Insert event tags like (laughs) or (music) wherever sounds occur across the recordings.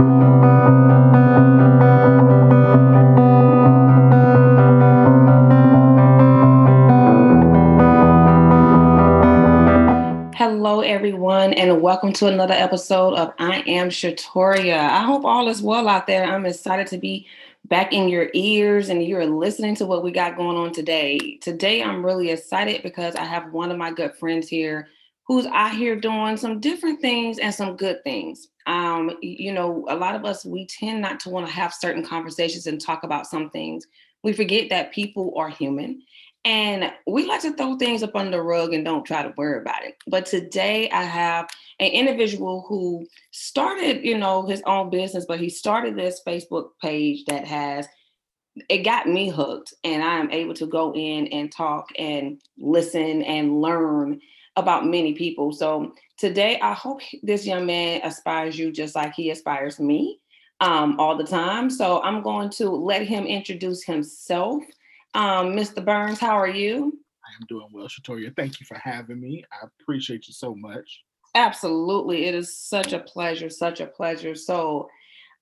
Hello, everyone, and welcome to another episode of I Am Shatoria. I hope all is well out there. I'm excited to be back in your ears and you're listening to what we got going on today. Today, I'm really excited because I have one of my good friends here who's out here doing some different things and some good things. Um, you know, a lot of us, we tend not to want to have certain conversations and talk about some things. We forget that people are human and we like to throw things up under the rug and don't try to worry about it. But today I have an individual who started, you know, his own business, but he started this Facebook page that has it got me hooked and I am able to go in and talk and listen and learn about many people. So today I hope this young man aspires you just like he aspires me um, all the time. So I'm going to let him introduce himself um, Mr. Burns, how are you? I am doing well, Shatoria. Thank you for having me. I appreciate you so much. Absolutely. It is such a pleasure, such a pleasure. So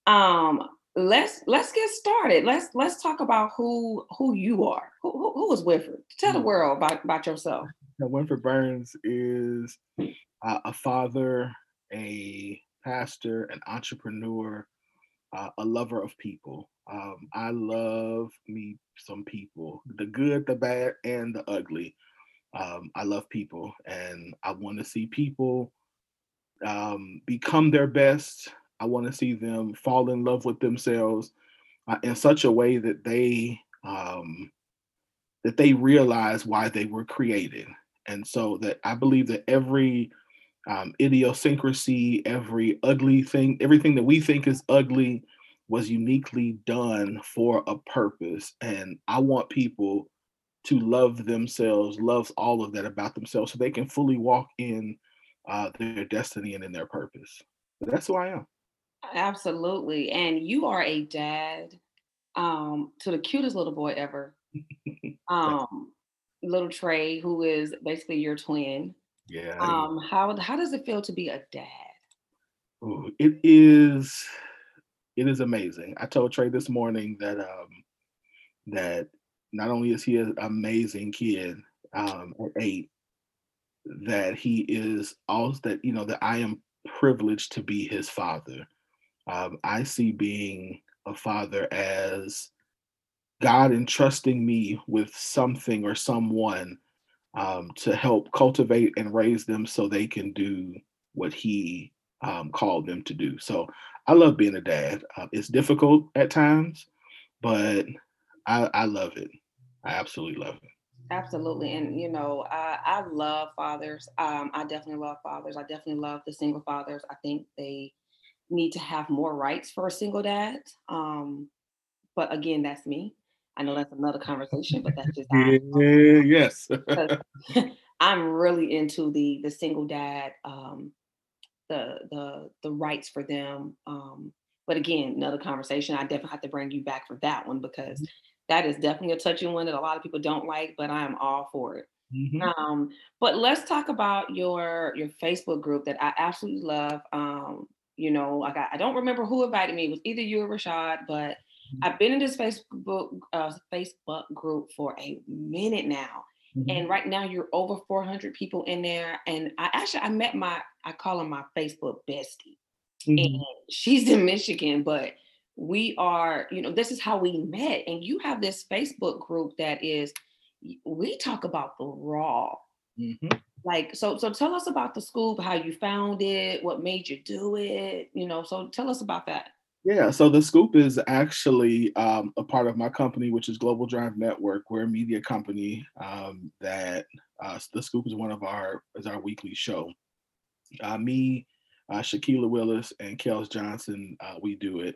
um let's let's get started. Let's let's talk about who who you are. Who, who, who is Winfred? Tell the mm. world about, about yourself. Now, Winfred Burns is uh, a father, a pastor, an entrepreneur, uh, a lover of people. Um, I love me some people, the good, the bad, and the ugly. Um, I love people, and I want to see people um, become their best. I want to see them fall in love with themselves uh, in such a way that they um, that they realize why they were created, and so that I believe that every um, idiosyncrasy, every ugly thing, everything that we think is ugly was uniquely done for a purpose. And I want people to love themselves, love all of that about themselves so they can fully walk in uh, their destiny and in their purpose. But that's who I am. Absolutely. And you are a dad um, to the cutest little boy ever. (laughs) um, little Trey, who is basically your twin. Yeah. Um, how how does it feel to be a dad? Ooh, it is it is amazing. I told Trey this morning that um that not only is he an amazing kid um, at eight, that he is also that you know that I am privileged to be his father. Um, I see being a father as God entrusting me with something or someone um, to help cultivate and raise them so they can do what He um, called them to do. So I love being a dad. Uh, it's difficult at times, but I, I love it. I absolutely love it. Absolutely. And, you know, I, I love fathers. Um, I definitely love fathers. I definitely love the single fathers. I think they need to have more rights for a single dad. Um, but again, that's me. I know that's another conversation, but that's just yeah, yes. (laughs) (laughs) I'm really into the the single dad um, the the the rights for them. Um, but again, another conversation. I definitely have to bring you back for that one because mm-hmm. that is definitely a touchy one that a lot of people don't like, but I am all for it. Mm-hmm. Um, but let's talk about your your Facebook group that I absolutely love. Um, you know, like I, I don't remember who invited me. It was either you or Rashad, but mm-hmm. I've been in this Facebook uh, Facebook group for a minute now, Mm-hmm. And right now you're over 400 people in there. And I actually, I met my, I call her my Facebook bestie. Mm-hmm. And she's in Michigan, but we are, you know, this is how we met. And you have this Facebook group that is, we talk about the raw. Mm-hmm. Like, so, so tell us about the Scoop, how you found it, what made you do it, you know, so tell us about that. Yeah, so the Scoop is actually um, a part of my company, which is Global Drive Network. We're a media company um, that uh, the Scoop is one of our is our weekly show. Uh, me, uh, Shaquila Willis, and Kels Johnson, uh, we do it,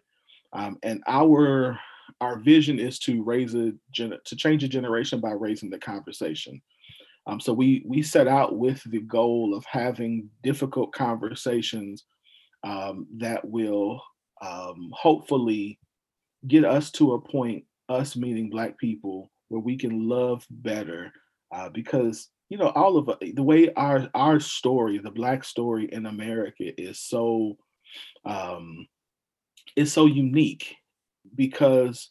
um, and our our vision is to raise a to change a generation by raising the conversation. Um, so we we set out with the goal of having difficult conversations um, that will um, hopefully get us to a point, us meaning Black people, where we can love better. Uh, because you know, all of the way our our story, the Black story in America, is so um, is so unique because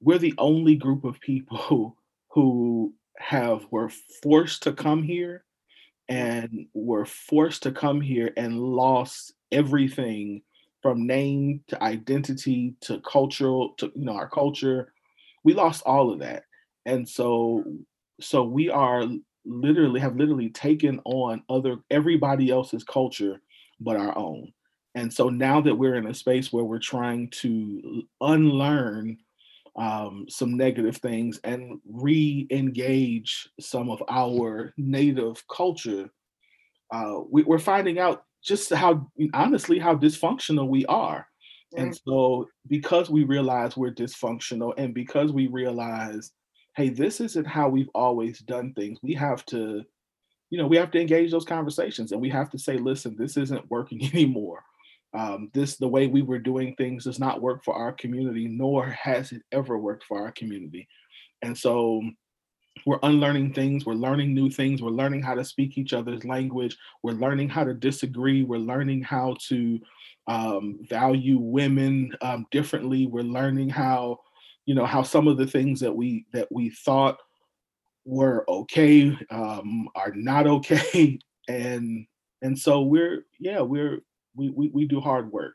we're the only group of people (laughs) who have were forced to come here and were forced to come here and lost everything from name to identity to cultural to you know our culture. We lost all of that. And so so we are literally have literally taken on other everybody else's culture but our own. And so now that we're in a space where we're trying to unlearn um, some negative things and re-engage some of our native culture uh, we, are finding out just how honestly how dysfunctional we are. And so because we realize we're dysfunctional and because we realize hey this isn't how we've always done things we have to you know we have to engage those conversations and we have to say listen this isn't working (laughs) anymore. Um, this the way we were doing things does not work for our community nor has it ever worked for our community. And so we're unlearning things we're learning new things we're learning how to speak each other's language we're learning how to disagree we're learning how to um, value women um, differently we're learning how you know how some of the things that we that we thought were okay um, are not okay. (laughs) And and so we're yeah we're we we, we do hard work.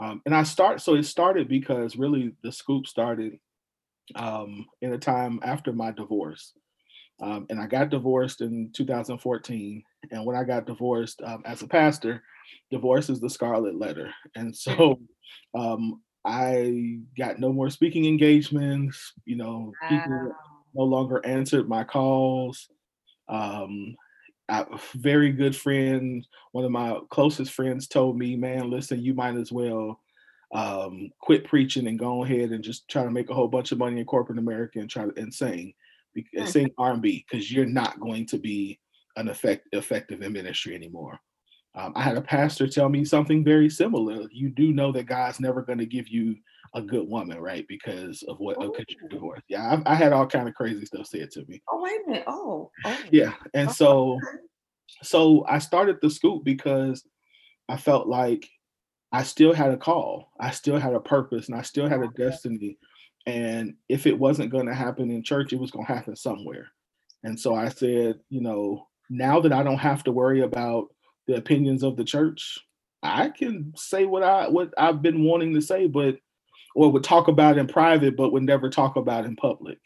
Um, and i start so it started because really the scoop started um, in a time after my divorce. Um, and I got divorced in 2014. And when I got divorced um, as a pastor, divorce is the scarlet letter. And so um, I got no more speaking engagements. You know, wow. people no longer answered my calls. Um, a very good friend, one of my closest friends told me, man, listen, you might as well um, quit preaching and go ahead and just try to make a whole bunch of money in corporate America and try to and sing, and sing R&B because you're not going to be an effect, effective in ministry anymore. Um, I had a pastor tell me something very similar. You do know that God's never going to give you a good woman, right? Because of what oh. because you're divorced. Yeah, I, I, had all kind of crazy stuff said to me. Oh wait a minute. Oh, oh. yeah, and so so I started the scoop because I felt like I still had a call. I still had a purpose and I still had a destiny. And if it wasn't going to happen in church, it was going to happen somewhere. And so I said, you know, now that I don't have to worry about the opinions of the church, I can say what I what I've been wanting to say, but or would talk about in private, but would never talk about in public.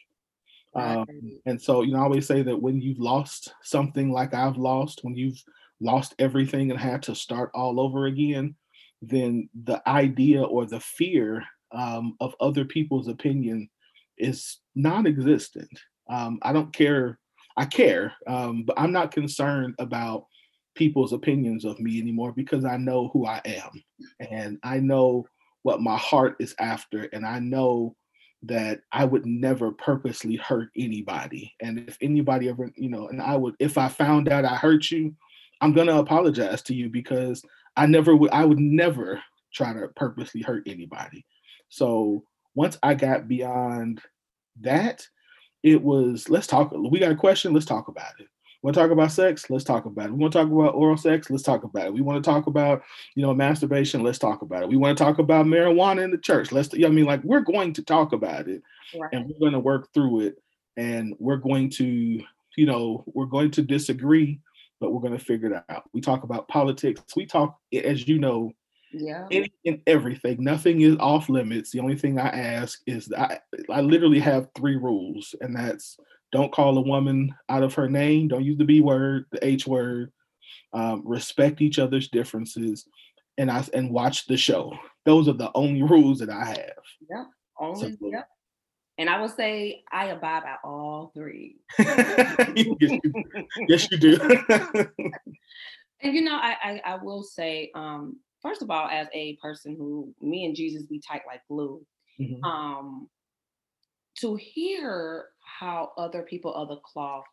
Um, and so, you know, I always say that when you've lost something like I've lost, when you've lost everything and had to start all over again, then the idea or the fear um, of other people's opinion is non-existent. Um, I don't care. I care, um, but I'm not concerned about people's opinions of me anymore because I know who I am and I know what my heart is after, and I know that I would never purposely hurt anybody. And if anybody ever, you know, and I would, if I found out I hurt you, I'm gonna apologize to you because I never would I would never try to purposely hurt anybody. So once I got beyond that, it was let's talk. We got a question, let's talk about it. We want to talk about sex? Let's talk about it. We want to talk about oral sex? Let's talk about it. We want to talk about, you know, masturbation? Let's talk about it. We want to talk about marijuana in the church. Let's, you know I mean, like, we're going to talk about it right. and we're going to work through it. And we're going to, you know, we're going to disagree, but we're going to figure it out. We talk about politics. We talk, as you know, yeah, any and everything. Nothing is off limits. The only thing I ask is I, I literally have three rules, and that's don't call a woman out of her name, don't use the B word, the H word, um, respect each other's differences, and I and watch the show. Those are the only (laughs) rules that I have. Yeah, only. So, yep. And I will say I abide by all three. (laughs) yes, you do. yes, you do. and you know, I, I, I will say, um, first of all, as a person who me and Jesus we tight like glue, mm-hmm. um, to hear how other people of the cloth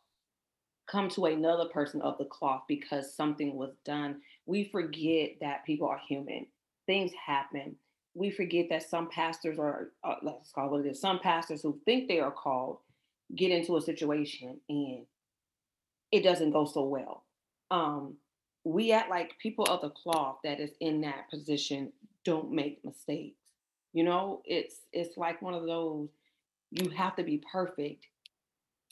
come to another person of the cloth because something was done, we forget that people are human. Things happen we forget that some pastors are, uh, let's call it what it is, some pastors who think they are called get into a situation and it doesn't go so well. Um, we act like people of the cloth that is in that position don't make mistakes. You know, it's it's like one of those you have to be perfect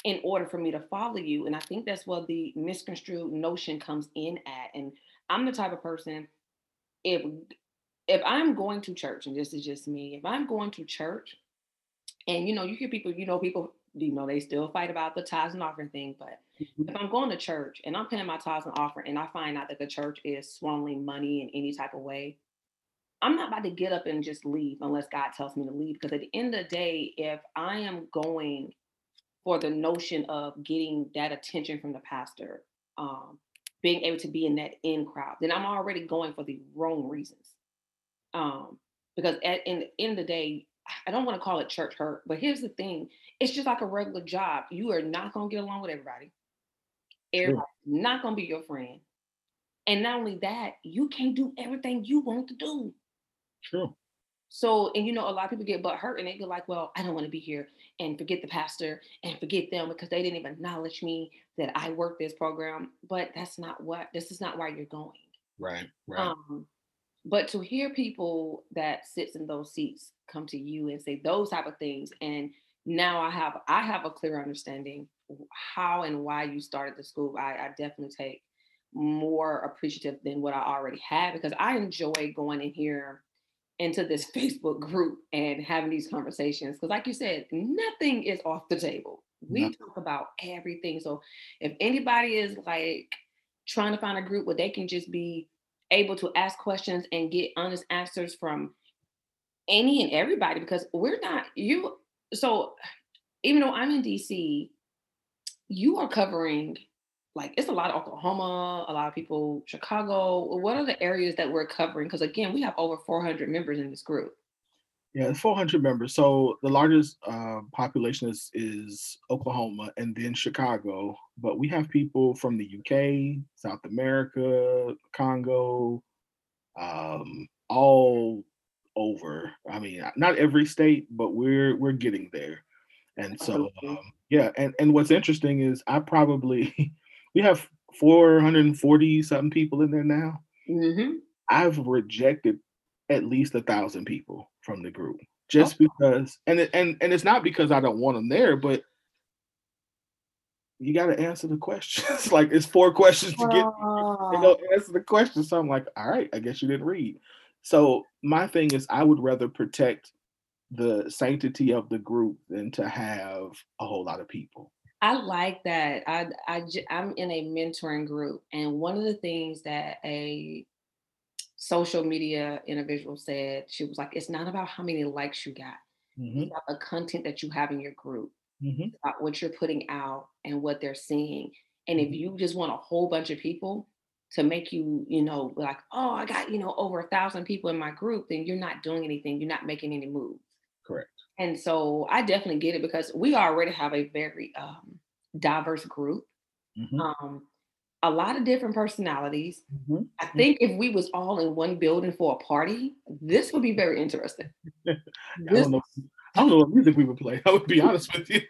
in order for me to follow you. And I think that's what the misconstrued notion comes in at. And I'm the type of person if if I'm going to church, and this is just me, if I'm going to church, and you know, you hear people, you know, people, you know, they still fight about the tithes and offering thing, but mm-hmm. if I'm going to church and I'm paying my tithes and offering, and I find out that the church is swallowing money in any type of way, I'm not about to get up and just leave unless God tells me to leave. Because at the end of the day, if I am going for the notion of getting that attention from the pastor, um, being able to be in that in crowd, then I'm already going for the wrong reasons. Um, because at in the end of the day, I don't want to call it church hurt, but here's the thing: it's just like a regular job. You are not gonna get along with everybody. Everybody's sure. not gonna be your friend. And not only that, you can't do everything you want to do. True. So, and you know, a lot of people get butt hurt and they go like, well, I don't want to be here and forget the pastor and forget them because they didn't even acknowledge me that I work this program. But that's not what, this is not why you're going. Right, right. Um, but to hear people that sits in those seats come to you and say those type of things, and now I have I have a clear understanding how and why you started the Scoop. I, I definitely take more appreciative than what I already had because I enjoy going in here into this (laughs) Facebook group and having these conversations. Because, like you said, nothing is off the table. We no. talk about everything. So, if anybody is like trying to find a group where they can just be able to ask questions and get honest answers from any and everybody, because we're not you. So, even though I'm in DC, you are covering like it's a lot of Oklahoma, a lot of people, Chicago. What are the areas that we're covering? Because again, we have over 400 members in this group. Yeah, 400 members. So the largest uh, population is, is Oklahoma and then Chicago. But we have people from the UK, South America, Congo, um, all over. I mean, not every state, but we're we're getting there. And so, um, yeah. And and what's interesting is I probably (laughs) we have 440 something people in there now. Mm-hmm. I've rejected at least a thousand people from the group just oh. because, and it, and and it's not because I don't want them there, but you got to answer the (laughs) questions. like it's four questions to get. Oh. You know, answer the questions. So I'm like, all right, I guess you didn't read. So my thing is, I would rather protect the sanctity of the group than to have a whole lot of people. I like that. I, I I'm in a mentoring group, and one of the things that a social media individual said, she was like, "It's not about how many likes you got. Mm-hmm. It's about the content that you have in your group, mm-hmm. about what you're putting out and what they're seeing. And if mm-hmm. you just want a whole bunch of people to make you, you know, like, oh, I got you know over a thousand people in my group, then you're not doing anything. You're not making any moves. Correct. And so I definitely get it because we already have a very um, diverse group. Mm-hmm. Um, a lot of different personalities. Mm-hmm. I mm-hmm. think if we was all in one building for a party, this would be very interesting. (laughs) I, don't know, I don't know what music we would play. I would be (laughs) honest with you.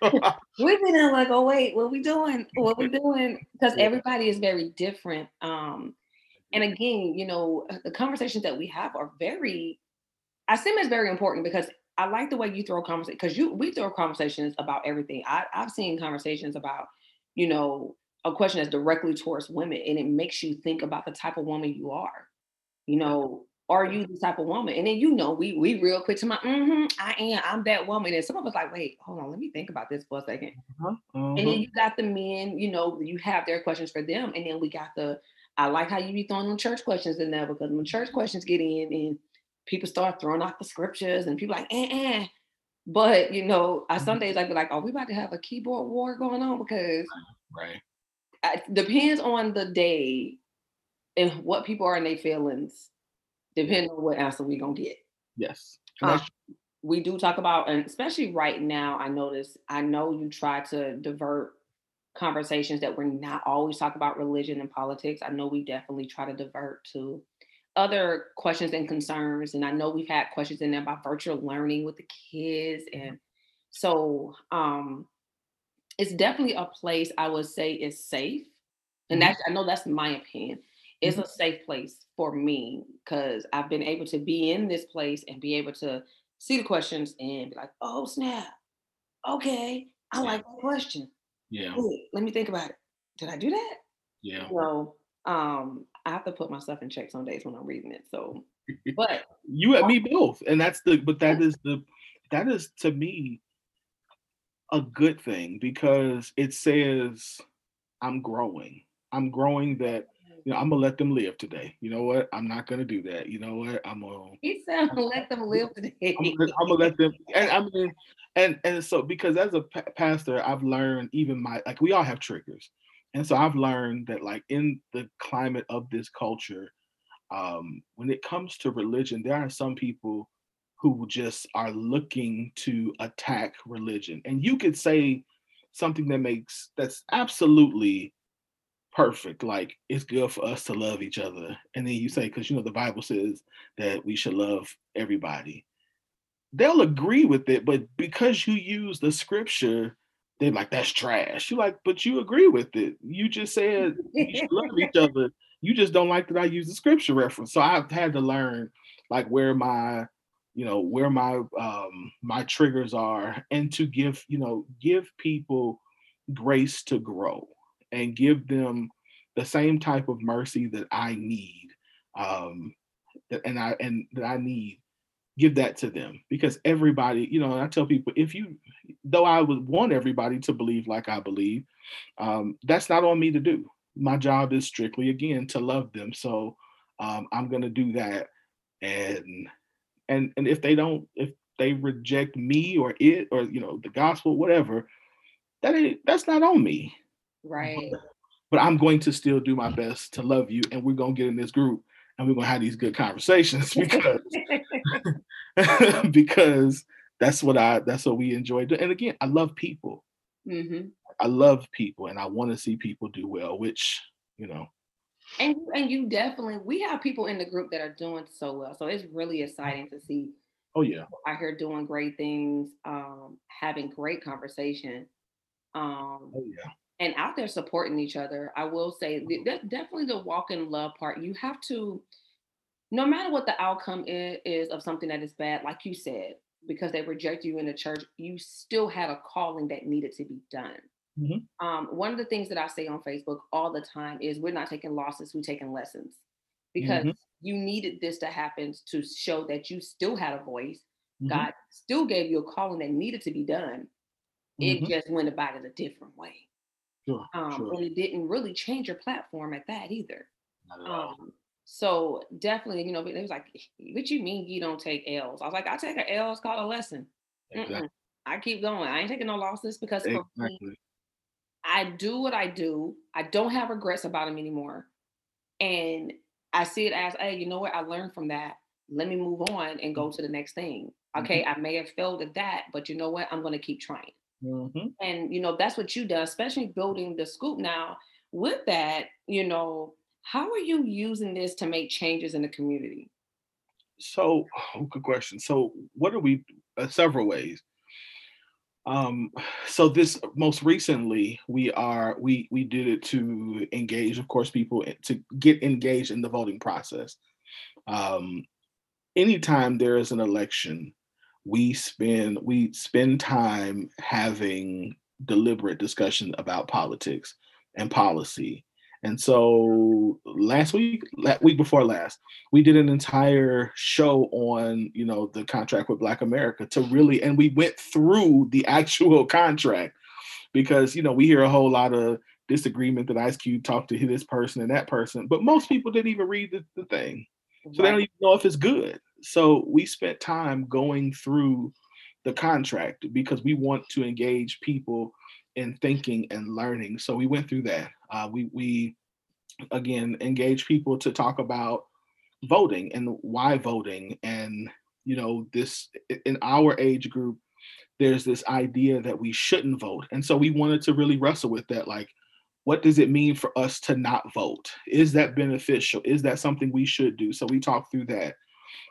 We've been in like, oh wait, what we doing? What we doing? Because everybody is very different. Um, and again, you know, the conversations that we have are very, I see them as very important because I like the way you throw conversations because you we throw conversations about everything. I, I've seen conversations about, you know, a question that's directly towards women, and it makes you think about the type of woman you are. You know, are you the type of woman? And then you know, we we real quick to my, mm-hmm, I am, I'm that woman. And some of us like, wait, hold on, let me think about this for a 2nd uh-huh. Uh-huh. And then uh-huh. you got the men, you know, you have their questions for them, and then we got the. I like how you be throwing them church questions in there because when church questions get in, and people start throwing out the scriptures and people like, eh, eh. But you know, I, some mm-hmm. days I'd be like, are we about to have a keyboard war going on?" Because right, depends on the day and what people are in their feelings. Depending on what answer we gonna get. Yes, um, we do talk about, and especially right now, I notice. I know you try to divert conversations that we're not always talk about religion and politics. I know we definitely try to divert to other questions and concerns. And I know we've had questions in there about virtual learning with the kids. And so um, it's definitely a place I would say is safe. And mm-hmm. that's, I know that's my opinion. it's mm-hmm. a safe place for me because I've been able to be in this place and be able to see the questions and be like, oh snap, okay, I like that question. Yeah. Wait, let me think about it. Did I do that? Yeah. So um, I have to put myself in check some days when I'm reading it. So, (laughs) but you and me both, and that's the. But that is the. That is to me a good thing because it says I'm growing. I'm growing that you know, I'm gonna let them live today. You know what? I'm not gonna do that. You know what? I'm gonna. He said, "Let them live today." I'm gonna, I'm gonna let them. (laughs) And I mean, and and so because as a pastor, I've learned even my like we all have triggers, and so I've learned that like in the climate of this culture, um, when it comes to religion, there are some people who just are looking to attack religion, and you could say something that makes that's absolutely perfect. Like it's good for us to love each other. And then you say, because you know the Bible says that we should love everybody. They'll agree with it, but because you use the scripture, they're like, that's trash. You're like, but you agree with it. You just said you (laughs) should love each other. You just don't like that I use the scripture reference. So I've had to learn like where my you know where my um my triggers are and to give you know give people grace to grow and give them the same type of mercy that I need, um, and I and that I need, give that to them because everybody, you know, I tell people if you, though I would want everybody to believe like I believe, um, that's not on me to do. My job is strictly again to love them, so um, I'm going to do that, and and and if they don't, if they reject me or it or you know the gospel, whatever, that ain't that's not on me Right. But, I'm going to still do my best to love you, and we're gonna get in this group and we're gonna have these good conversations (laughs) because (laughs) because that's what I that's what we enjoy doing. And again, I love people. Mm-hmm. I love people, and I want to see people do well. Which you know. And and you definitely we have people in the group that are doing so well. So it's really exciting to see. Oh yeah. I hear doing great things, um, having great conversation. Um, oh yeah and out there supporting each other. I will say that definitely the walk in love part. You have to, no matter what the outcome is, is of something that is bad, like you said, because they reject you in the church, you still had a calling that needed to be done. Mm-hmm. Um, one of the things that I say on Facebook all the time is we're not taking losses, we're taking lessons because mm-hmm. you needed this to happen to show that you still had a voice. Mm-hmm. God still gave you a calling that needed to be done. It mm-hmm. just went about it a different way. Sure, um, sure. and it didn't really change your platform at that either. At. Um, so definitely, you know, it was like, what you mean you don't take L's? I was like, I take an L. It's called a lesson. Exactly. I keep going. I ain't taking no losses because exactly. me, I do what I do. I don't have regrets about them anymore, and I see it as, hey, you know what? I learned from that. Let me move on and go to the next thing. Okay, mm-hmm. I may have failed at that, but you know what? I'm going to keep trying. Mm-hmm. And you know, that's what you do, especially building the scoop now. With that, you know, how are you using this to make changes in the community? So, oh, (sighs) good question. So, what are we? Uh, several ways. Um, so this most recently, we are we we did it to engage, of course, people to get engaged in the voting process. Um, anytime there is an election, we spend we spend time having deliberate discussion about politics and policy. And so last week, last week before last, we did an entire show on, you know, the contract with Black America to really, and we went through the actual (laughs) contract because, you know, we hear a whole lot of disagreement that Ice Cube talked to this person and that person, but most people didn't even read the, the thing. So they don't even know if it's good. So we spent time going through the contract because we want to engage people in thinking and learning. So we went through that. Uh, we we again engage people to talk about voting and why voting. And you know this in our age group there's this idea that we shouldn't vote. And so we wanted to really wrestle with that like what does it mean for us to not vote? Is that beneficial? Is that something we should do? So we talked through that.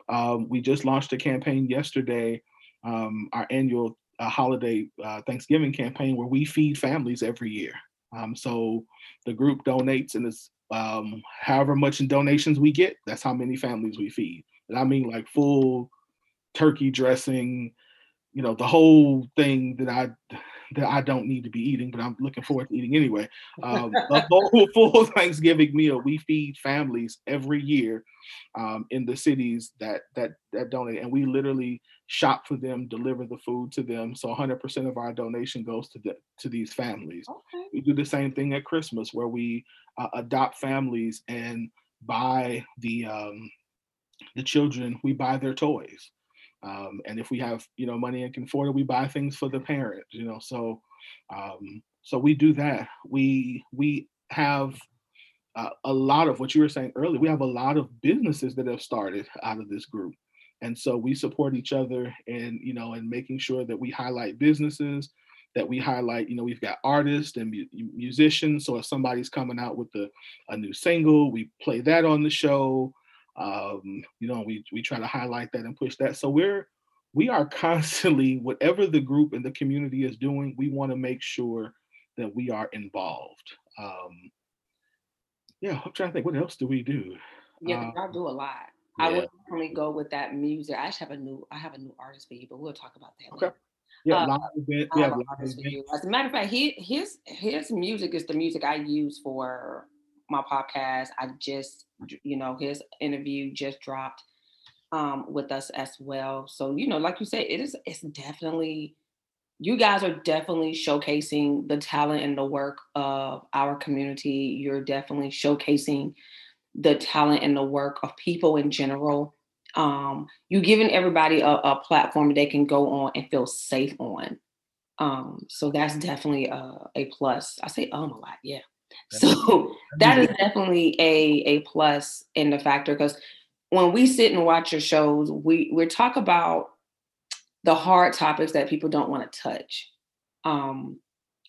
Um, we just launched a campaign yesterday, um, our annual uh, holiday uh, Thanksgiving campaign, where we feed families every year. Um, so the group donates, and it's um, however much in donations we get, that's how many families we feed. And I mean like full turkey dressing, you know, the whole thing that I that I don't need to be eating, but I'm looking forward to eating anyway. Um, the (laughs) whole full (laughs) Thanksgiving meal we feed families every year um, in the cities that that that donate, and we literally shop for them, deliver the food to them. So 100% of our donation goes to the to these families. Okay. We do the same thing at Christmas, where we uh, adopt families and buy the um, the children. We buy their toys. Um, and if we have, you know, money and can afford it, we buy things for the parent, you know. So, um, so we do that. We we have uh, a lot of what you were saying earlier. We have a lot of businesses that have started out of this group, and so we support each other, and you know, and making sure that we highlight businesses, that we highlight. You know, we've got artists and mu- musicians. So if somebody's coming out with a, a new single, we play that on the show um, you know we we try to highlight that and push that so we're we are constantly (laughs) whatever the group and the community is doing we want to make sure that we are involved um yeah i'm trying to think what else do we do Yeah, uh, I do a lot. I yeah. would definitely go with that music. I actually have a new I have a new artist for you, but we'll talk about that. Okay. later. yeah live event I we have have an live artist events As a matter of fact, he, his his music is the music I use for my podcast. I just you know his interview just dropped um, with us as well. So you know, like you said, it is it's definitely you guys are definitely showcasing the talent and the work of our community. You're definitely showcasing the talent and the work of people in general. Um, you're giving everybody a, a platform they can go on and feel safe on. Um, so that's definitely a, a plus. I say um a lot, yeah. (laughs) So that is definitely a a plus in the factor because when we sit and watch your shows, we we talk about the hard topics that people don't want to touch. Um,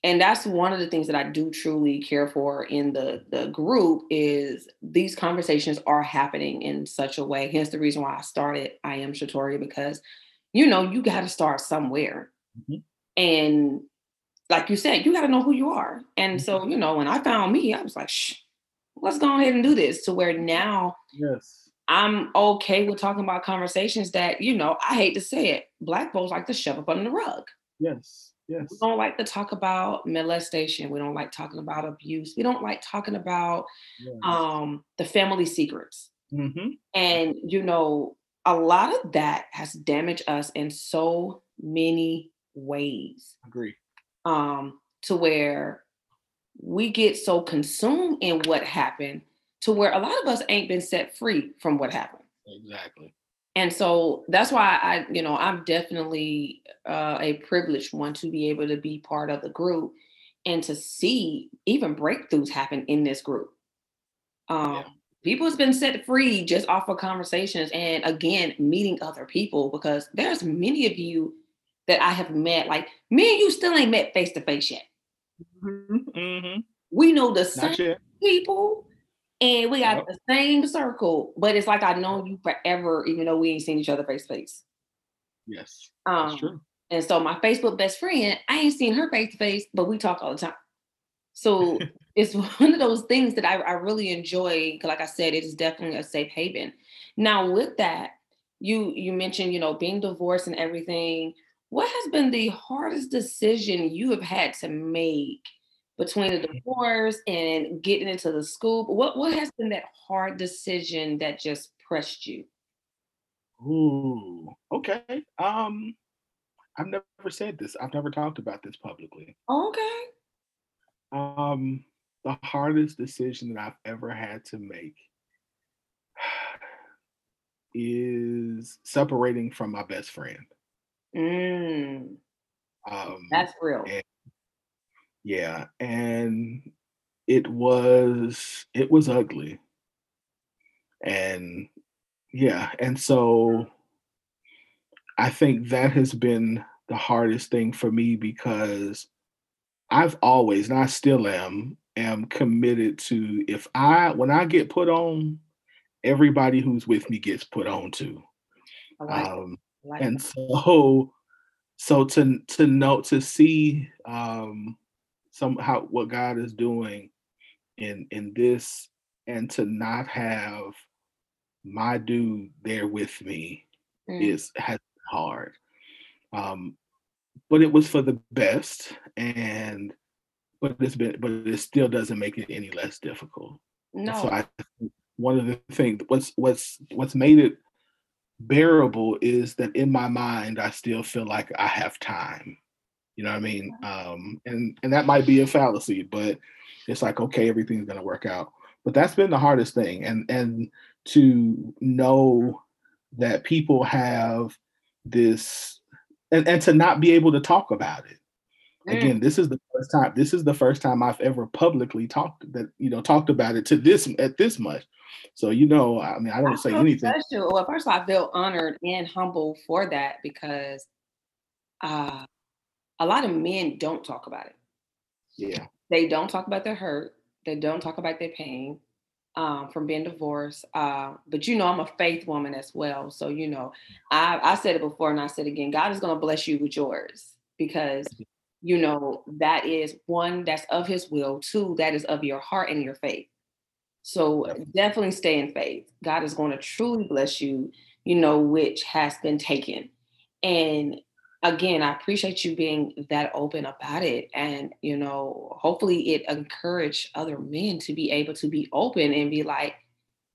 and that's one of the things that I do truly care for in the the group is these conversations are happening in such a way. Hence the reason why I started I am Shatoria because you know you got to start somewhere, Mhm. and like you said, you got to know who you are. And so you know when I found me, I was like, Shh, let's go ahead and do this. To where now yes I'm okay with talking about conversations that you know I hate to say it, black folks like to shove up under the rug yes yes we don't like to talk about molestation we don't like talking about abuse we don't like talking about yes. um the family secrets Mhm. and you know a lot of that has damaged us in so many ways agree um to where we get so consumed in what happened to where a lot of us ain't been set free from what happened exactly and so that's why I, you know, I'm definitely uh, a privileged one to be able to be part of the group and to see even breakthroughs happen in this group. Um, Yeah. People's been set free just off of conversations and again meeting other people because there's many of you that I have met. Like me and you still ain't met face to face yet. hmm We know the same yet people and we got Yep. the same circle, but it's like I've known you forever, even though we ain't seen each other face to face. yes Um, that's true And so my Facebook best friend, I ain't seen her face to face, but we talk all the time. So (laughs) it's one of those things that I, I really enjoy. Like I said, it is definitely a safe haven. Now, with that, you you mentioned, you know, being divorced and everything. What has been the hardest decision you have had to make between the divorce and getting into the Scoop? What what has been that hard decision that just pressed you? Ooh, okay. Um, I've never said this. I've never talked about this publicly. Okay. Um, the hardest decision that I've ever had to make (sighs) is separating from my best friend. Mm, Um, that's real. and- yeah, and it was it was ugly. And yeah, and so I think that has been the hardest thing for me because I've always, and I still am, am committed to if I when I get put on, everybody who's with me gets put on too. Like, Um, like and so so to to know to see um some how what God is doing in in this and to not have my dude there with me mm. is has been hard. Um, but it was for the best, and but it's been but it still doesn't make it any less difficult. No. So I one of the things what's what's what's made it bearable is that in my mind I still feel like I have time. You know what I mean? Um, and and that might be a fallacy, but it's like okay, everything's gonna work out. But that's been the hardest thing, and and to know that people have this, and and to not be able to talk about it. Mm. Again, this is the first time. This is the first time I've ever publicly talked that you know talked about it to this at this much. So you know, I mean, I don't I say anything. Special. Well, first of all, I feel honored and humble for that because uh, a lot of men don't talk about it. Yeah. They don't talk about their hurt. They don't talk about their pain um, from being divorced. Uh, but you know, I'm a faith woman as well. So, you know, I, I said it before and I said again, God is going to bless you with yours because, you know, that is one, that's of his will. Two, that is of your heart and your faith. So definitely stay in faith. God is going to truly bless you, you know, which has been taken. And again, I appreciate you being that open about it. And, you know, hopefully it encouraged other men to be able to be open and be like,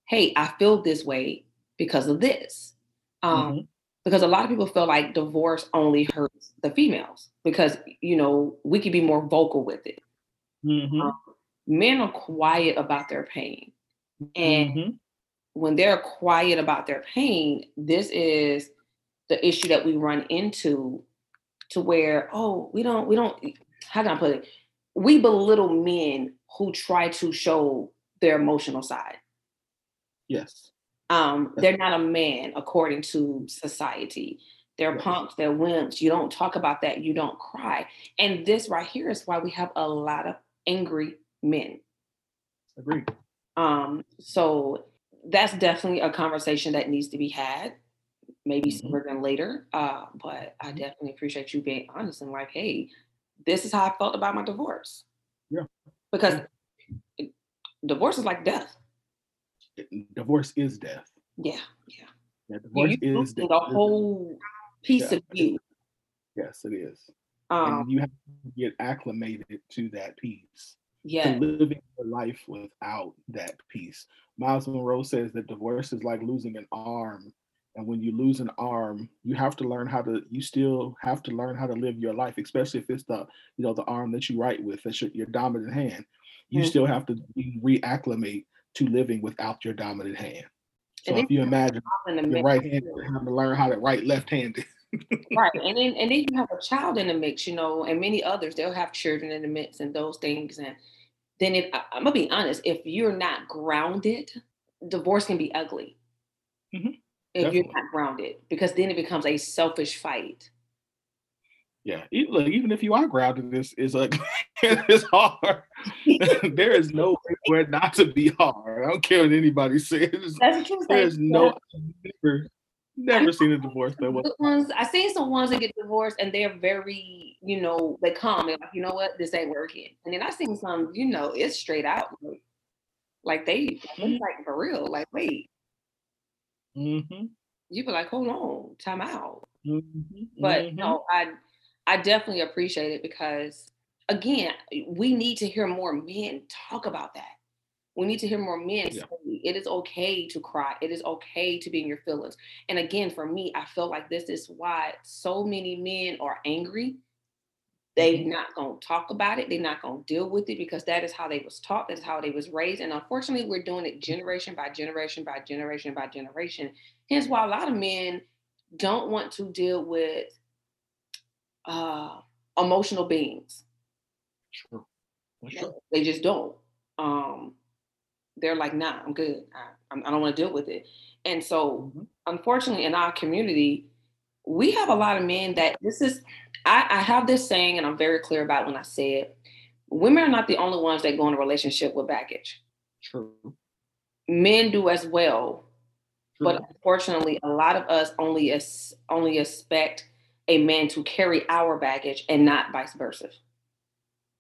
hey, I feel this way because of this. Um, mm-hmm. Because a lot of people feel like divorce only hurts the females because, you know, we could be more vocal with it. Mm-hmm. Um, men are quiet about their pain. And mm-hmm. when they're quiet about their pain, this is the issue that we run into to where oh we don't we don't how can i put it? We belittle men who try to show their emotional side. Yes. Um they're not a man according to society. They're yes. punks they're wimps. You don't talk about that you don't cry. And this right here is why we have a lot of angry men agree um so that's definitely a conversation that needs to be had maybe mm-hmm. sooner than later. Uh, but I mm-hmm. definitely appreciate you being honest and like, hey, this is how I felt about my divorce. Yeah. Because divorce is like death. Divorce is death. Yeah, yeah. Yeah, divorce you, is death. the whole piece yeah. of you. Yes, it is. Um, and you have to get acclimated to that piece. Yeah. living your life without that piece. Myles Munroe says that divorce is like losing an arm and when you lose an arm you have to learn how to you still have to learn how to live your life especially if it's the you know the arm that you write with that's your, your dominant hand you mm-hmm. still have to reacclimate to living without your dominant hand so if you imagine your right hand having to learn how to write left-handed right and then and then you have a child in the mix you know and many others they'll have children in the mix and those things and then if i'm gonna be honest if you're not grounded divorce can be ugly mm-hmm if Definitely. you're not grounded, because then it becomes a selfish fight. Yeah, look, even if you are grounded, this is a it's hard. (laughs) there is no way for it not to be hard. I don't care what anybody says. That's true. There's no never never seen a divorce that was ones I seen some ones that get divorced and they're very, you know, they come and like, you know what, this ain't working. And then I seen some, you know, it's straight out like, like they like for real, like wait, Mm-hmm. You be like, hold on, time out. Mm-hmm. But mm-hmm. no, I I definitely appreciate it because again, we need to hear more men talk about that. We need to hear more men yeah. say it is okay to cry. It is okay to be in your feelings. And again, for me, I feel like this is why so many men are angry they mm-hmm. not gonna talk about it. They're not gonna deal with it because that is how they was taught. That's how they was raised. And unfortunately, we're doing it generation by generation by generation by generation. Hence why a lot of men don't want to deal with uh, emotional beings. Sure. sure. They just don't. Um, they're like, nah, I'm good. I, I don't want to deal with it. And so, mm-hmm. unfortunately, in our community, we have a lot of men that this is I, I have this saying, and I'm very clear about when I say it. Women are not the only ones that go in a relationship with baggage. True. Men do as well, True. but unfortunately, a lot of us only as, only expect a man to carry our baggage and not vice versa.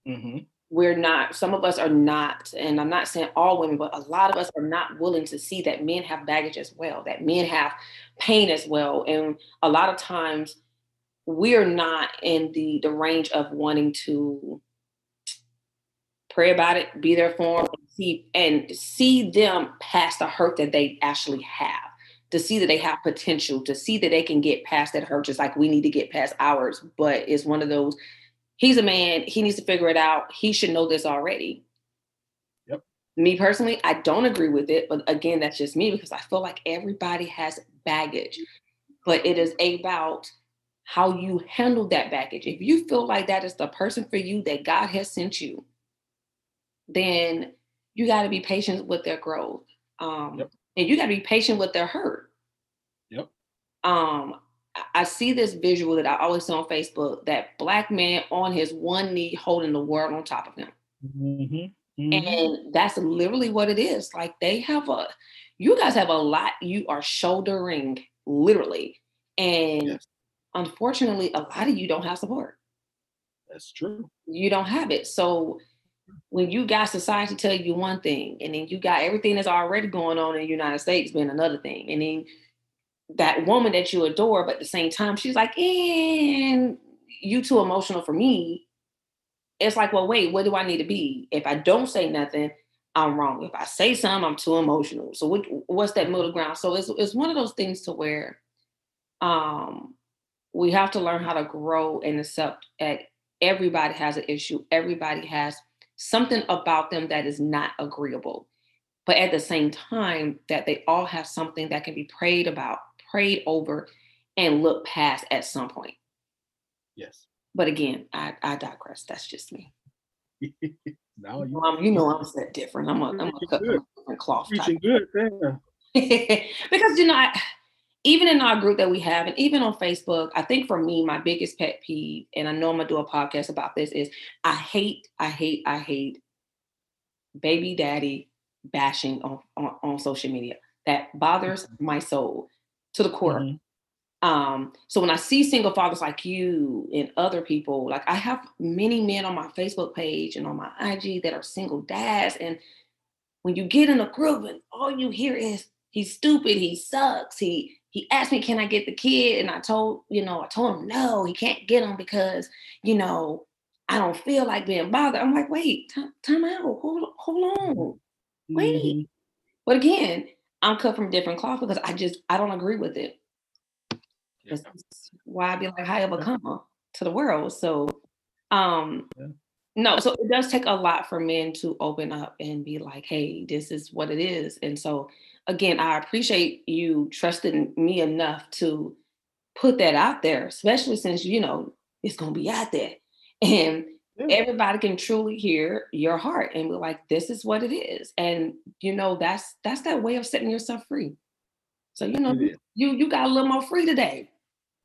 Mm-hmm. We're not some of us are not and i'm not saying all women but a lot of us are not willing to see that men have baggage as well that men have pain as well. And a lot of times we're not in the the range of wanting to pray about it be there for them and see and see them past the hurt that they actually have to see that they have potential to see that they can get past that hurt just like we need to get past ours. But it's one of those he's a man. He needs to figure it out. He should know this already. Yep. Me personally, I don't agree with it. But again, that's just me because I feel like everybody has baggage. But it is about how you handle that baggage. If you feel like that is the person for you that God has sent you, then you got to be patient with their growth. Um, yep. And you got to be patient with their hurt. Yep. Um, I see this visual that I always see on Facebook that black man on his one knee holding the world on top of him. Mm-hmm. Mm-hmm. And that's literally what it is. Like they have a, you guys have a lot you are shouldering literally. And yes. unfortunately, a lot of you don't have support. That's true. You don't have it. So when you got society tell you one thing, and then you got everything that's already going on in the United States being another thing, and then that woman that you adore, but at the same time, she's like, and you too emotional for me. It's like, well, wait, what do I need to be? If I don't say nothing, I'm wrong. If I say something, I'm too emotional. So what, what's that middle ground? So it's it's one of those things to where um we have to learn how to grow and accept that everybody has an issue. Everybody has something about them that is not agreeable. But at the same time, that they all have something that can be prayed about prayed over and look past at some point. Yes. But again, I, I digress. That's just me. (laughs) now you, you know I'm set (laughs) different. I'm a, I'm a cut different cloth. Preaching good, (laughs) because you know, I, even in our group that we have, and even on Facebook, I think for me, my biggest pet peeve, and I know I'm gonna do a podcast about this, is I hate, I hate, I hate baby daddy bashing on, on, on social media. That bothers mm-hmm. my soul to the core. Mm-hmm. Um, so when I see single fathers like you and other people, like I have many men on my Facebook page and on my IG that are single dads. And when you get in a group and all you hear is he's stupid, he sucks, he he asked me, can I get the kid? And I told, you know, I told him no, he can't get him because, you know, I don't feel like being bothered. I'm like, wait, t- time out, hold, hold on, wait. Mm-hmm. But again, I'm cut from different cloth because I just I don't agree with it. Yeah. That's why I be like high of a come to the world. So um yeah. no, so it does take a lot for men to open up and be like, hey, this is what it is. And so again, I appreciate you trusting me enough to put that out there, especially since you know it's gonna be out there. And everybody can truly hear your heart and be like this is what it is. And you know that's that's that way of setting yourself free. So you know you, you, you got a little more free today.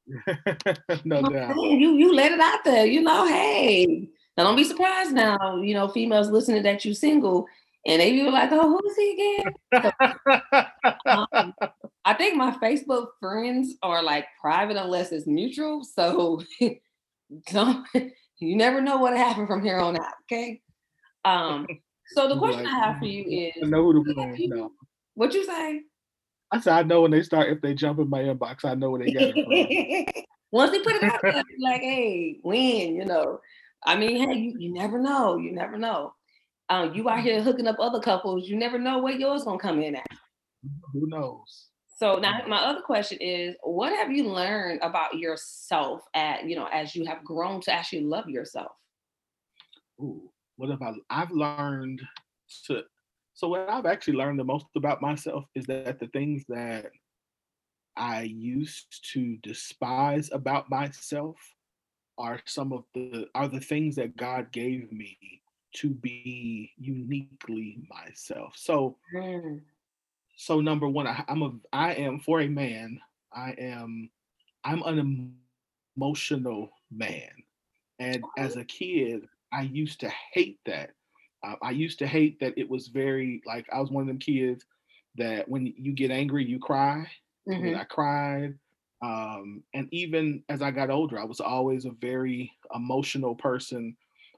(laughs) No doubt. you you let it out there you know hey. Now don't be surprised now you know females listening that you single and they be like oh who's he again? Um, i think my facebook friends are like private unless it's mutual so (laughs) don't you never know what happened from here on out. Okay. Um. (laughs) So the question I have for you is: I know who to blame. No. What you say? I said I know when they start. If they jump in my inbox, I know where they got it from. Once they put it out there, like, hey, when, You know. I mean, hey, you, you never know. You never know. Um, you out here hooking up other couples. You never know where yours gonna come in at. Who knows? So now my other question is, what have you learned about yourself at, you know, as you have grown to actually love yourself? Ooh, what have I I've learned to so what I've actually learned the most about myself is that the things that I used to despise about myself are some of the are the things that God gave me to be uniquely myself. So mm so number one, I, I'm a I am for a man. I am I'm an emotional man, and as a kid, I used to hate that. Uh, I used to hate that it was very like I was one of them kids that when you get angry, you cry. Mm-hmm. And I cried. Um, and even as I got older, I was always a very emotional person.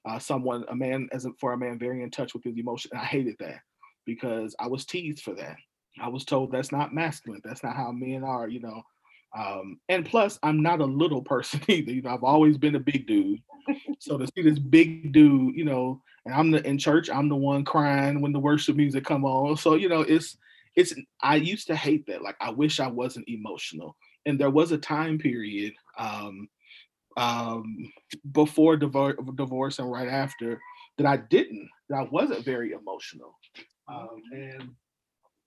uh, someone, a man, as a, for a man, very in touch with his emotion. And I hated that because I was teased for that. I was told that's not masculine. That's not how men are, you know. Um, and plus, I'm not a little person (laughs) either. You know, I've always been a big dude. so to see this big dude, you know, and I'm the in church, I'm the one crying when the worship music come on. So you know, it's it's. I used to hate that. Like, I wish I wasn't emotional. And there was a time period um, um, before divorce, divorce and right after that I didn't. That I wasn't very emotional. Um, and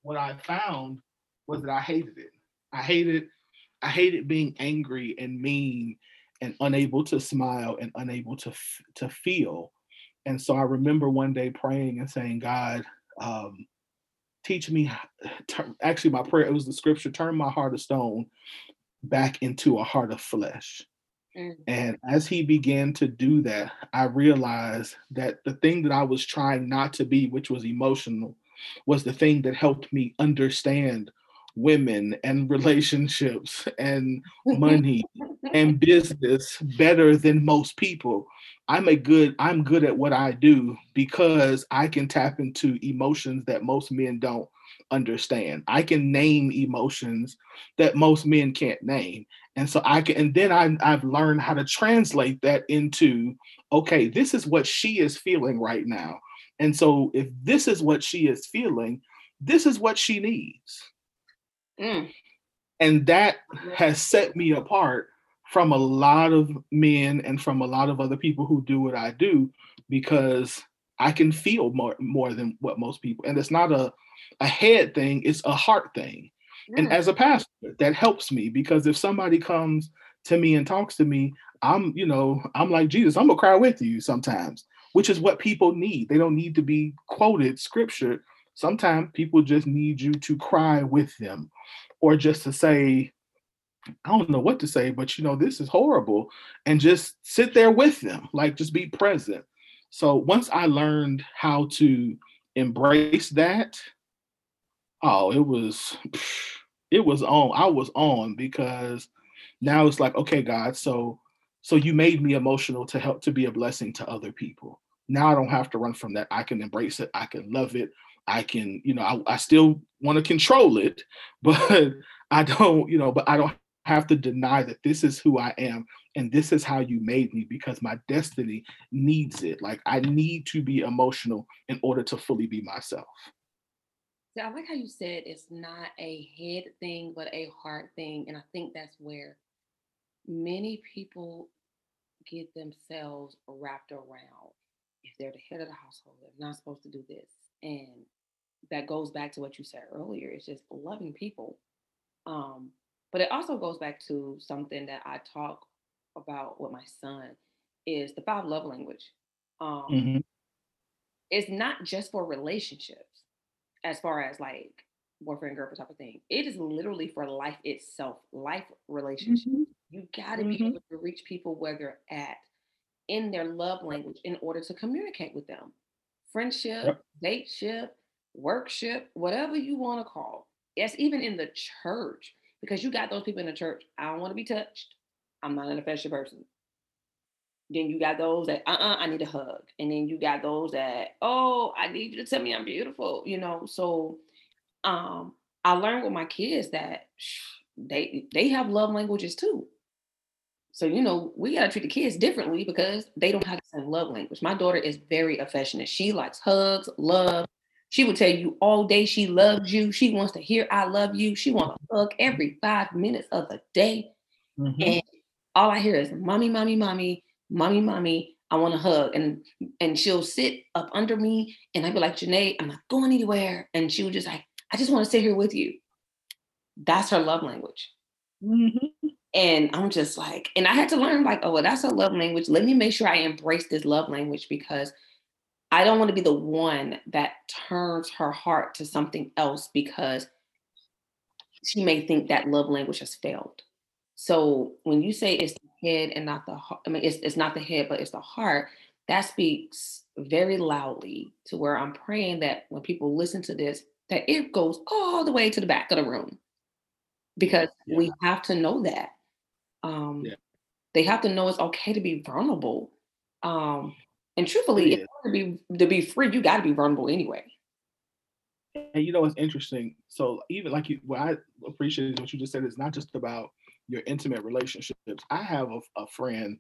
what I found was that I hated it. I hated I hated being angry and mean and unable to smile and unable to to feel. And so I remember one day praying and saying, God, um, teach me. Actually, my prayer it was the scripture: turn my heart of stone back into a heart of flesh. Mm. And as he began to do that, I realized that the thing that I was trying not to be, which was emotional, was the thing that helped me understand women and (laughs) relationships and money and (laughs) business better than most people. I'm a good I'm good at what I do because I can tap into emotions that most men don't understand. I can name emotions that most men can't name. And so I can and then I I've learned how to translate that into okay, this is what she is feeling right now. And so if this is what she is feeling, this is what she needs. Mm. And that has set me apart from a lot of men and from a lot of other people who do what I do because I can feel more more than what most people. And it's not a a head thing, it's a heart thing. Yeah. And as a pastor, that helps me because if somebody comes to me and talks to me, I'm, you know, I'm like Jesus, I'm gonna cry with you sometimes, which is what people need. They don't need to be quoted scripture. Sometimes people just need you to cry with them or just to say, I don't know what to say, but you know, this is horrible. And just sit there with them, like just be present. So once I learned how to embrace that, oh, it was it was on. I was on because now it's like, okay, God, so so you made me emotional to help to be a blessing to other people. Now I don't have to run from that. I can embrace it. I can love it. I can, you know, I, I still want to control it, (laughs) but I don't, you know, but I don't have to deny that this is who I am and this is how you made me because my destiny needs it. Like I need to be emotional in order to fully be myself. Yeah, I like how you said it's not a head thing, but a heart thing. And I think that's where many people get themselves wrapped around. If they're the head of the household, they're not supposed to do this. And that goes back to what you said earlier. It's just loving people. Um, but it also goes back to something that I talk about with my son is the five love language. Um, mm-hmm. It's not just for relationships, as far as like boyfriend girlfriend type of thing. It is literally for life itself, life relationships. Mm-hmm. You got to mm-hmm. be able to reach people where they're at in their love language in order to communicate with them. Friendship, yep. dateship, workship, whatever you want to call. Yes, even in the church, because you got those people in the church. I don't want to be touched. I'm not an affectionate person. Then you got those that uh-uh, I need a hug. And then you got those that, oh, I need you to tell me I'm beautiful, you know. So um I learned with my kids that they they have love languages too. So, you know, we got to treat the kids differently because they don't have the same love language. My daughter is very affectionate. She likes hugs, love. She will tell you all day she loves you. She wants to hear I love you. She wants to hug every five minutes of the day. Mm-hmm. And all I hear is mommy, mommy, mommy, mommy, mommy. I want a hug. And and she'll sit up under me and I'd be like, Janae, I'm not going anywhere. And she would just like, I just want to sit here with you. That's her love language. Mm-hmm. And I'm just like, and I had to learn, like, oh, well, that's her love language. Let me make sure I embrace this love language because I don't want to be the one that turns her heart to something else because she may think that love language has failed. So when you say it's the head and not the heart, I mean, it's, it's not the head, but it's the heart, that speaks very loudly to where I'm praying that when people listen to this, that it goes all the way to the back of the room because yeah. we have to know that. Um, yeah. They have to know it's okay to be vulnerable. Um, And truthfully, yeah. to be to be free, you got to be vulnerable anyway. And you know what's interesting? So even like you, what I appreciate is what you just said is not just about your intimate relationships. I have a, a friend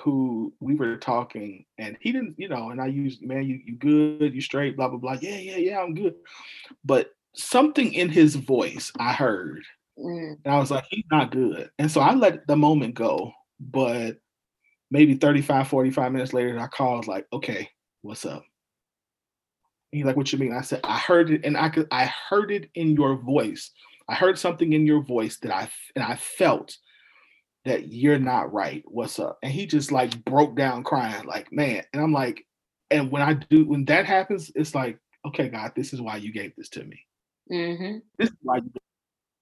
who we were talking, and he didn't, you know, and I used, man, you you good, you straight, blah blah blah. Yeah, yeah, yeah, I'm good. But something in his voice I heard, mm. and I was like, he's not good. And so I let the moment go. But maybe 35, 45 minutes later, I called like, okay, what's up? he's like, what you mean? I said, I heard it, and I could I heard it in your voice. I heard something in your voice that I and I felt that you're not right. What's up? And he just like broke down crying, like, man. And I'm like, and when I do when that happens, it's like, okay, God, this is why you gave this to me. Mm-hmm. This is why you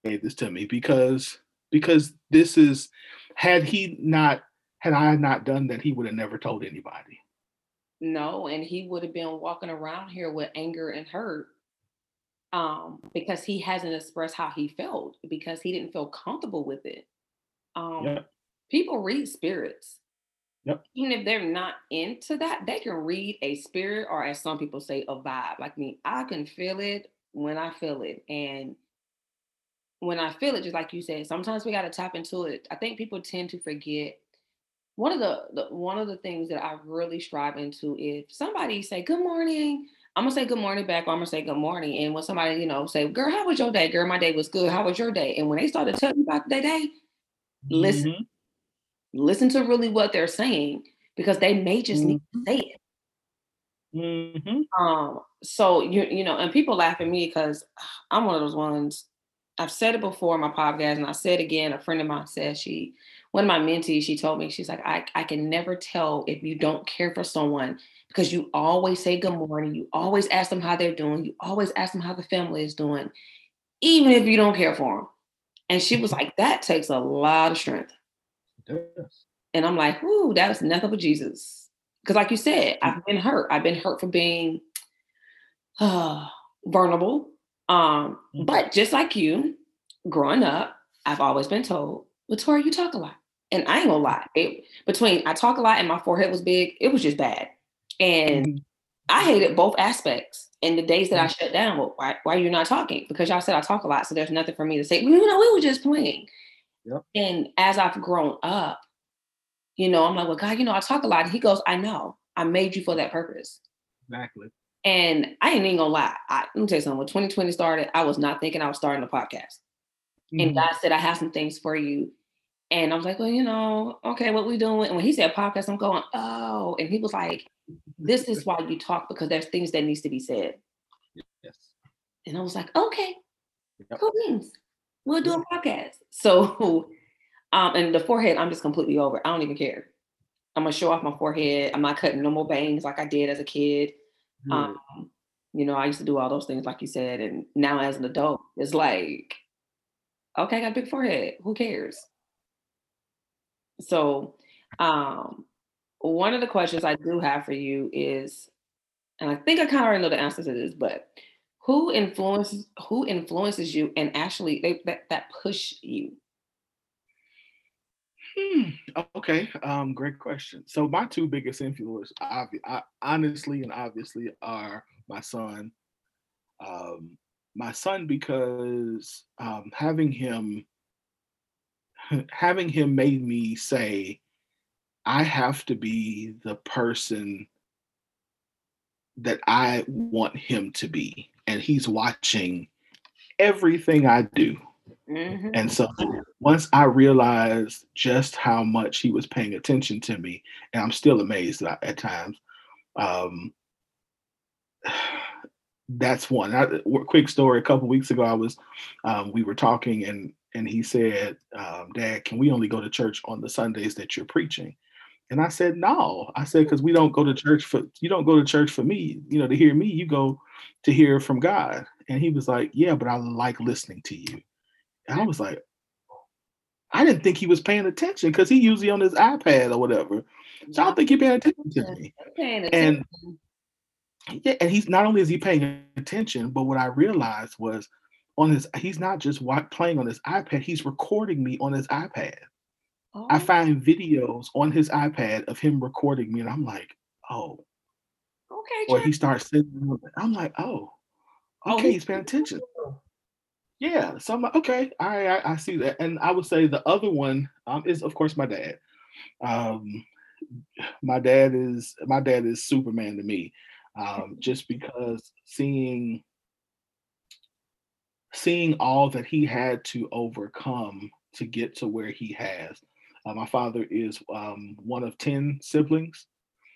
gave this to me because because this is had he not had I not done that, he would have never told anybody. No, and he would have been walking around here with anger and hurt um, because he hasn't expressed how he felt because he didn't feel comfortable with it. Um, yep. People read spirits. Yep. Even if they're not into that, they can read a spirit or, as some people say, a vibe. Like me, I can feel it when I feel it. And when I feel it, just like you said, sometimes we got to tap into it. I think people tend to forget one of the, the, one of the things that I really strive into is somebody say good morning, I'm gonna say good morning back, or I'm gonna say good morning. And when somebody, you know, say, girl, how was your day? Girl, my day was good. How was your day? And when they start to tell you about their day, listen. Mm-hmm. Listen to really what they're saying because they may just mm-hmm. need to mm-hmm. say it. Mm-hmm. Um, so you you know, and people laugh at me because I'm one of those ones. I've said it before in my podcast, and I said again. A friend of mine said she one of my mentees, she told me, she's like, I, I can never tell if you don't care for someone because you always say good morning. You always ask them how they're doing. You always ask them how the family is doing, even if you don't care for them. And she was like, that takes a lot of strength. And I'm like, ooh, that was nothing but Jesus. Because, like you said, I've been hurt. I've been hurt for being uh, (sighs) vulnerable. Um, mm-hmm. but just like you, growing up, I've always been told but Tori, you talk a lot. And I ain't gonna lie, it, between I talk a lot and my forehead was big, it was just bad. And mm-hmm. I hated both aspects. And the days that I mm-hmm. shut down, well, why, why are you not talking? Because y'all said I talk a lot, so there's nothing for me to say. Well, you know, we were just playing. Yep. And as I've grown up, you know, I'm like, well, God, you know, I talk a lot. And he goes, I know. I made you for that purpose. Exactly. And I ain't even gonna lie. I, let me tell you something. When 2020 started, I was not thinking I was starting a podcast. Mm-hmm. And God said, I have some things for you and I was like, well, you know, okay, what we doing? And when he said podcast, I'm going, oh. And he was like, this is why you talk because there's things that needs to be said. Yes. And I was like, okay, yep. cool beans. We'll do a podcast. (laughs) So, um, and the forehead, I'm just completely over. I don't even care. I'm gonna show off my forehead. I'm not cutting no more bangs like I did as a kid. Mm. Um, you know, I used to do all those things, like you said, and now as an adult, it's like, okay, I got a big forehead. Who cares? So, um, one of the questions I do have for you is, and I think I kind of already know the answer to this, but who influences who influences you and actually they, that that push you? Hmm. Okay. Um. Great question. So my two biggest influences, obvi- I, honestly and obviously, are my son. Um, my son because um, having him having him made me say, I have to be the person that I want him to be. And he's watching everything I do. Mm-hmm. And so once I realized just how much he was paying attention to me, and I'm still amazed at, at times, um, (sighs) that's one. I, quick story. A couple weeks ago, I was, um, we were talking, and and he said, um, Dad, can we only go to church on the Sundays that you're preaching? And I said, No. I said, because we don't go to church for you don't go to church for me, you know, to hear me, you go to hear from God. And he was like, Yeah, but I like listening to you. And I was like, I didn't think he was paying attention because he usually on his iPad or whatever. So I don't think he's paying attention to me. And yeah, and he's not only is he paying attention, but what I realized was on his he's not just playing on his ipad he's recording me on his ipad oh. i find videos on his iPad of him recording me, and I'm like, oh. Okay. Or he starts sitting. I'm like, oh, Oh, okay, he- he's paying attention. Yeah, so I'm like, okay, all right, I, I see that. And I would say the other one um, is, of course, my dad. Um, my dad is my dad is Superman to me, um, (laughs) just because seeing seeing all that he had to overcome to get to where he has. Uh, my father is um, one of ten siblings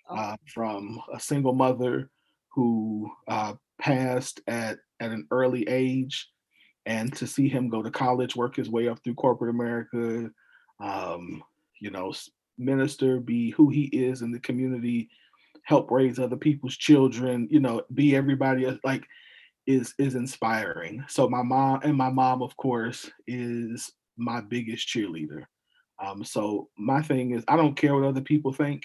Oh, uh, from a single mother who uh, passed at, at an early age. And to see him go to college, work his way up through corporate America, um, you know, minister, be who he is in the community, help raise other people's children, you know, be everybody else, like is is inspiring. So my mom and my mom, of course, is my biggest cheerleader. Um, so my thing is, I don't care what other people think.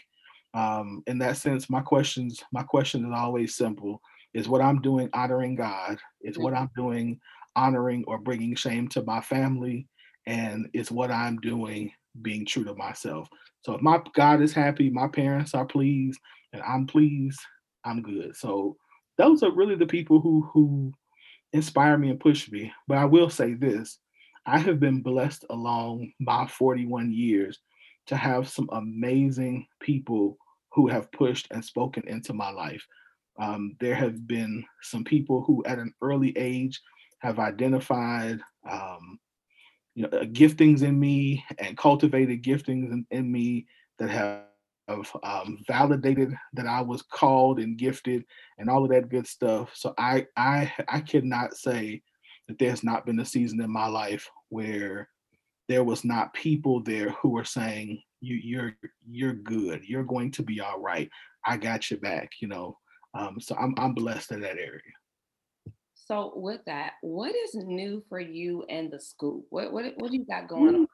Um, in that sense, my questions, my question is always simple: Is what I'm doing honoring God? Is what I'm doing honoring or bringing shame to my family? And is what I'm doing being true to myself? So if my God is happy, my parents are pleased, and I'm pleased, I'm good. So those are really the people who who inspire me and push me. But I will say this I have been blessed along my 41 years to have some amazing people who have pushed and spoken into my life. Um, there have been some people who, at an early age, have identified um, you know, uh, giftings in me and cultivated giftings in, in me that have have um, validated that I was called and gifted and all of that good stuff. So I I I cannot say that there's not been a season in my life where there was not people there who were saying you you're you're good. You're going to be all right. I got your back. You know. Um, so I'm I'm blessed in that area. So with that, what is new for you and the school? What what what do you got going on?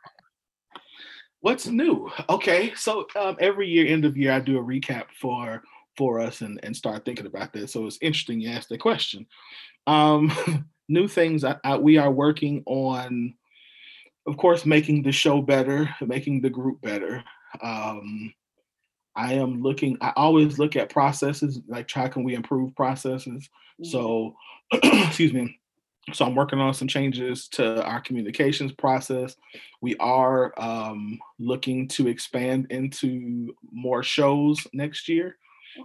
What's new? Okay, so um, every year, end of year, I do a recap for for us and and start thinking about that. So it's interesting you asked the question. Um, (laughs) new things I, I, we are working on, of course, making the show better, making the group better. Um, I am looking. I always look at processes, like how can we improve processes. Mhm. So, (clears throat) excuse me. So I'm working on some changes to our communications process. We are um, looking to expand into more shows next year.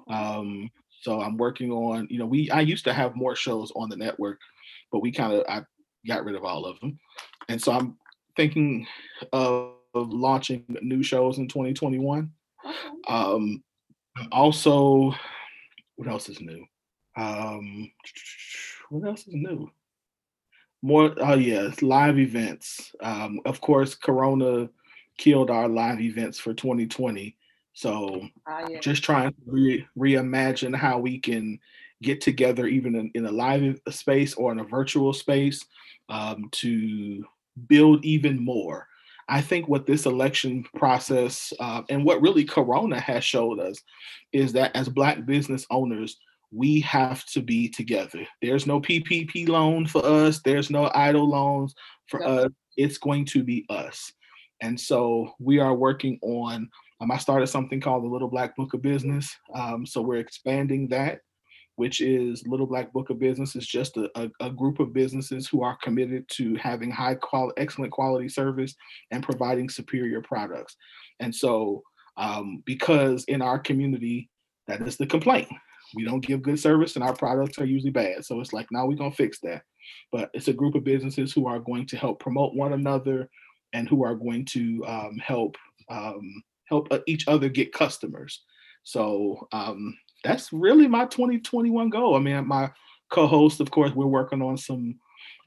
Um, so I'm working on, you know, we I used to have more shows on the network, but we kind of I got rid of all of them, and so I'm thinking of, of launching new shows in 2021. Um, also, what else is new? Um, what else is new? More, oh yeah, it's live events. Um, of course, Corona killed our live events for 2020. So Ah, yeah. just trying to re- reimagine how we can get together even in, in a live space or in a virtual space um, to build even more i think what this election process uh, and what really corona has showed us is that as black business owners we have to be together there's no ppp loan for us there's no EIDL loans for Yep. us it's going to be us and so we are working on um, I started something called the Little Black Book of Business. Um, so we're expanding that, which is Little Black Book of Business is just a, a, a group of businesses who are committed to having high quality, excellent quality service and providing superior products. And so, um, because in our community, that is the complaint. We don't give good service and our products are usually bad. So it's like, now we're going to fix that. But it's a group of businesses who are going to help promote one another and who are going to um, help um, help uh, each other get customers. So um, that's really my 2021 goal. I mean, my co-host, of course, we're working on some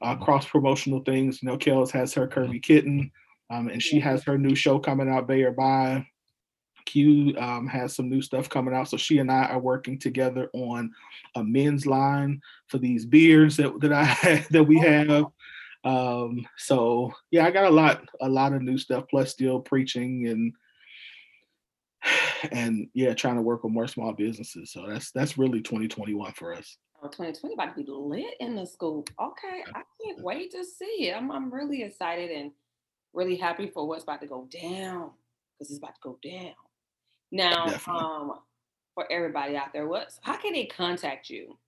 uh, cross promotional things. You know, Kels has her Curvy Kitten, um, and she has her new show coming out, Bay or Bye. Q um, has some new stuff coming out, so she and I are working together on a men's line for these beers that that I (laughs) that we have. Um, so yeah, I got a lot a lot of new stuff, plus still preaching and (sighs) and yeah, trying to work with more small businesses. So that's that's really 2021 for us. Oh, 2020 about to be lit in the school. Okay, I can't wait to see it. I'm, I'm really excited and really happy for what's about to go down. because it's about to go down. Now, Definitely. um, for everybody out there, what's how can they contact you?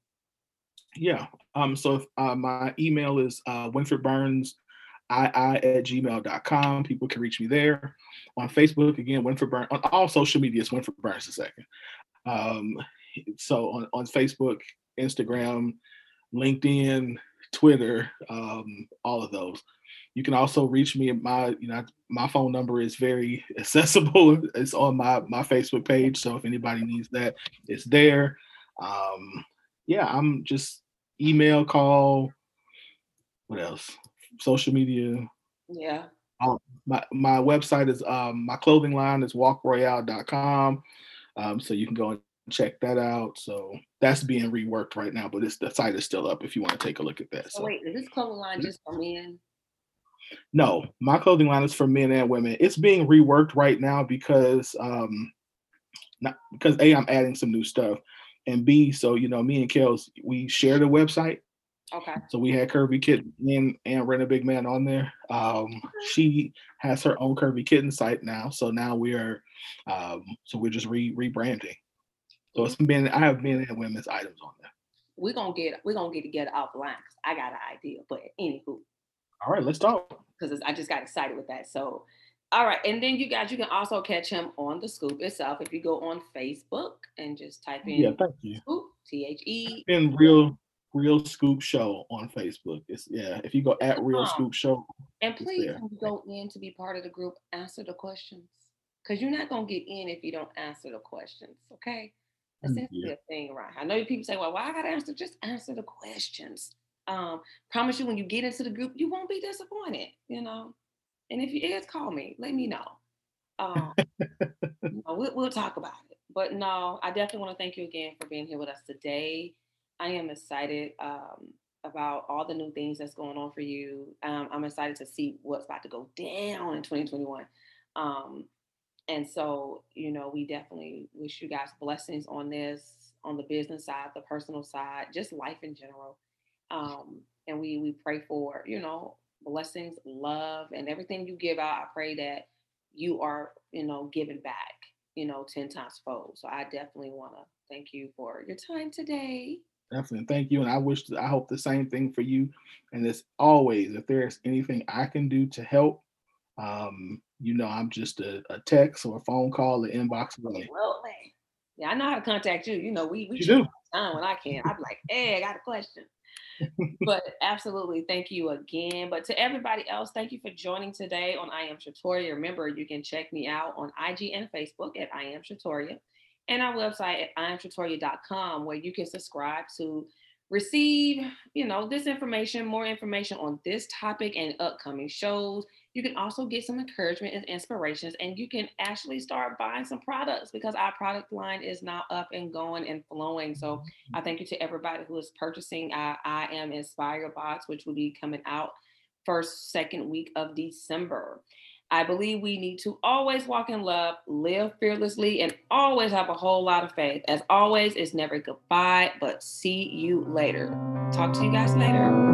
Yeah. Um, so if, uh, my email is uh, Winfred Burns ii at gmail.com. People can reach me there. On Facebook, again, Winfred Burns. On all social media, it's Winfred Burns the second. Um, so on, on Facebook, Instagram, LinkedIn, Twitter, um, all of those. You can also reach me at my, you know, my phone number is very (laughs) accessible. It's on my my Facebook page. So if anybody needs that, it's there. Um, yeah, I'm just email, call, what else? Social media. Yeah. Um, my my website is um my clothing line is walkroyale.com. Um, so you can go and check that out. So that's being reworked right now, but it's the site is still up if you want to take a look at that. So So wait, is this clothing line just for men? No, my clothing line is for men and women. It's being reworked right now because um not because A, I'm adding some new stuff. And B, so you know, me and Kels, we share the website. Okay. So we had Curvy Kitten and, and Rent a Big Man on there. Um, she has her own Curvy Kitten site now. So now we are, um, so we're just re rebranding. So it's been, I have men and women's items on there. We're gonna get we're gonna get together offline because I got an idea. But anywho, All right, let's talk. because I just got excited with that. So, all right, and then you guys, you can also catch him on the Scoop itself if you go on Facebook and just type in Yeah, thank you. Scoop T H E. In real, real scoop show on Facebook. It's yeah. If you go at real Um, scoop show, And please, there. when you go in to be part of the group, answer the questions because you're not gonna get in if you don't answer the questions. Okay, That's seems to be yeah. a thing right? I know people say, "Well, why I gotta answer?" Just answer the questions. Um, promise you, when you get into the group, you won't be disappointed. You know, and if you is, call me. Let me know. Um, you know, we'll, we'll talk about it. But no, I definitely want to thank you again for being here with us today. I am excited um, about all the new things that's going on for you. Um, I'm excited to see what's about to go down in 2021. Um, and so, you know, we definitely wish you guys blessings on this, on the business side, the personal side, just life in general. Um, and we we pray for, you know, blessings, love, and everything you give out. I pray that you are, you know, giving back, you know, 10 times fold. So I definitely want to thank you for your time today. definitely thank you. And I wish, I hope the same thing for you. And as always, if there's anything I can do to help, um, you know, I'm just a, a text or a phone call or inbox away. Well. Yeah, I know how to contact you. You know, we we do. time when I can. I'd be like, hey, I got a question. (laughs) but absolutely, thank you again. But to everybody else, thank you for joining today on I Am Shatoria. Remember, you can check me out on IG and Facebook at I Am Shatoria and our website at iamshatoria.com where you can subscribe to receive, you know, this information, more information on this topic and upcoming shows. You can also get some encouragement and inspirations, and you can actually start buying some products because our product line is now up and going and flowing. So I mm-hmm. thank you to everybody who is purchasing our I Am Inspired box, which will be coming out first, second week of December. I believe we need to always walk in love, live fearlessly, and always have a whole lot of faith. As always, it's never goodbye, but see you later. Talk to you guys later.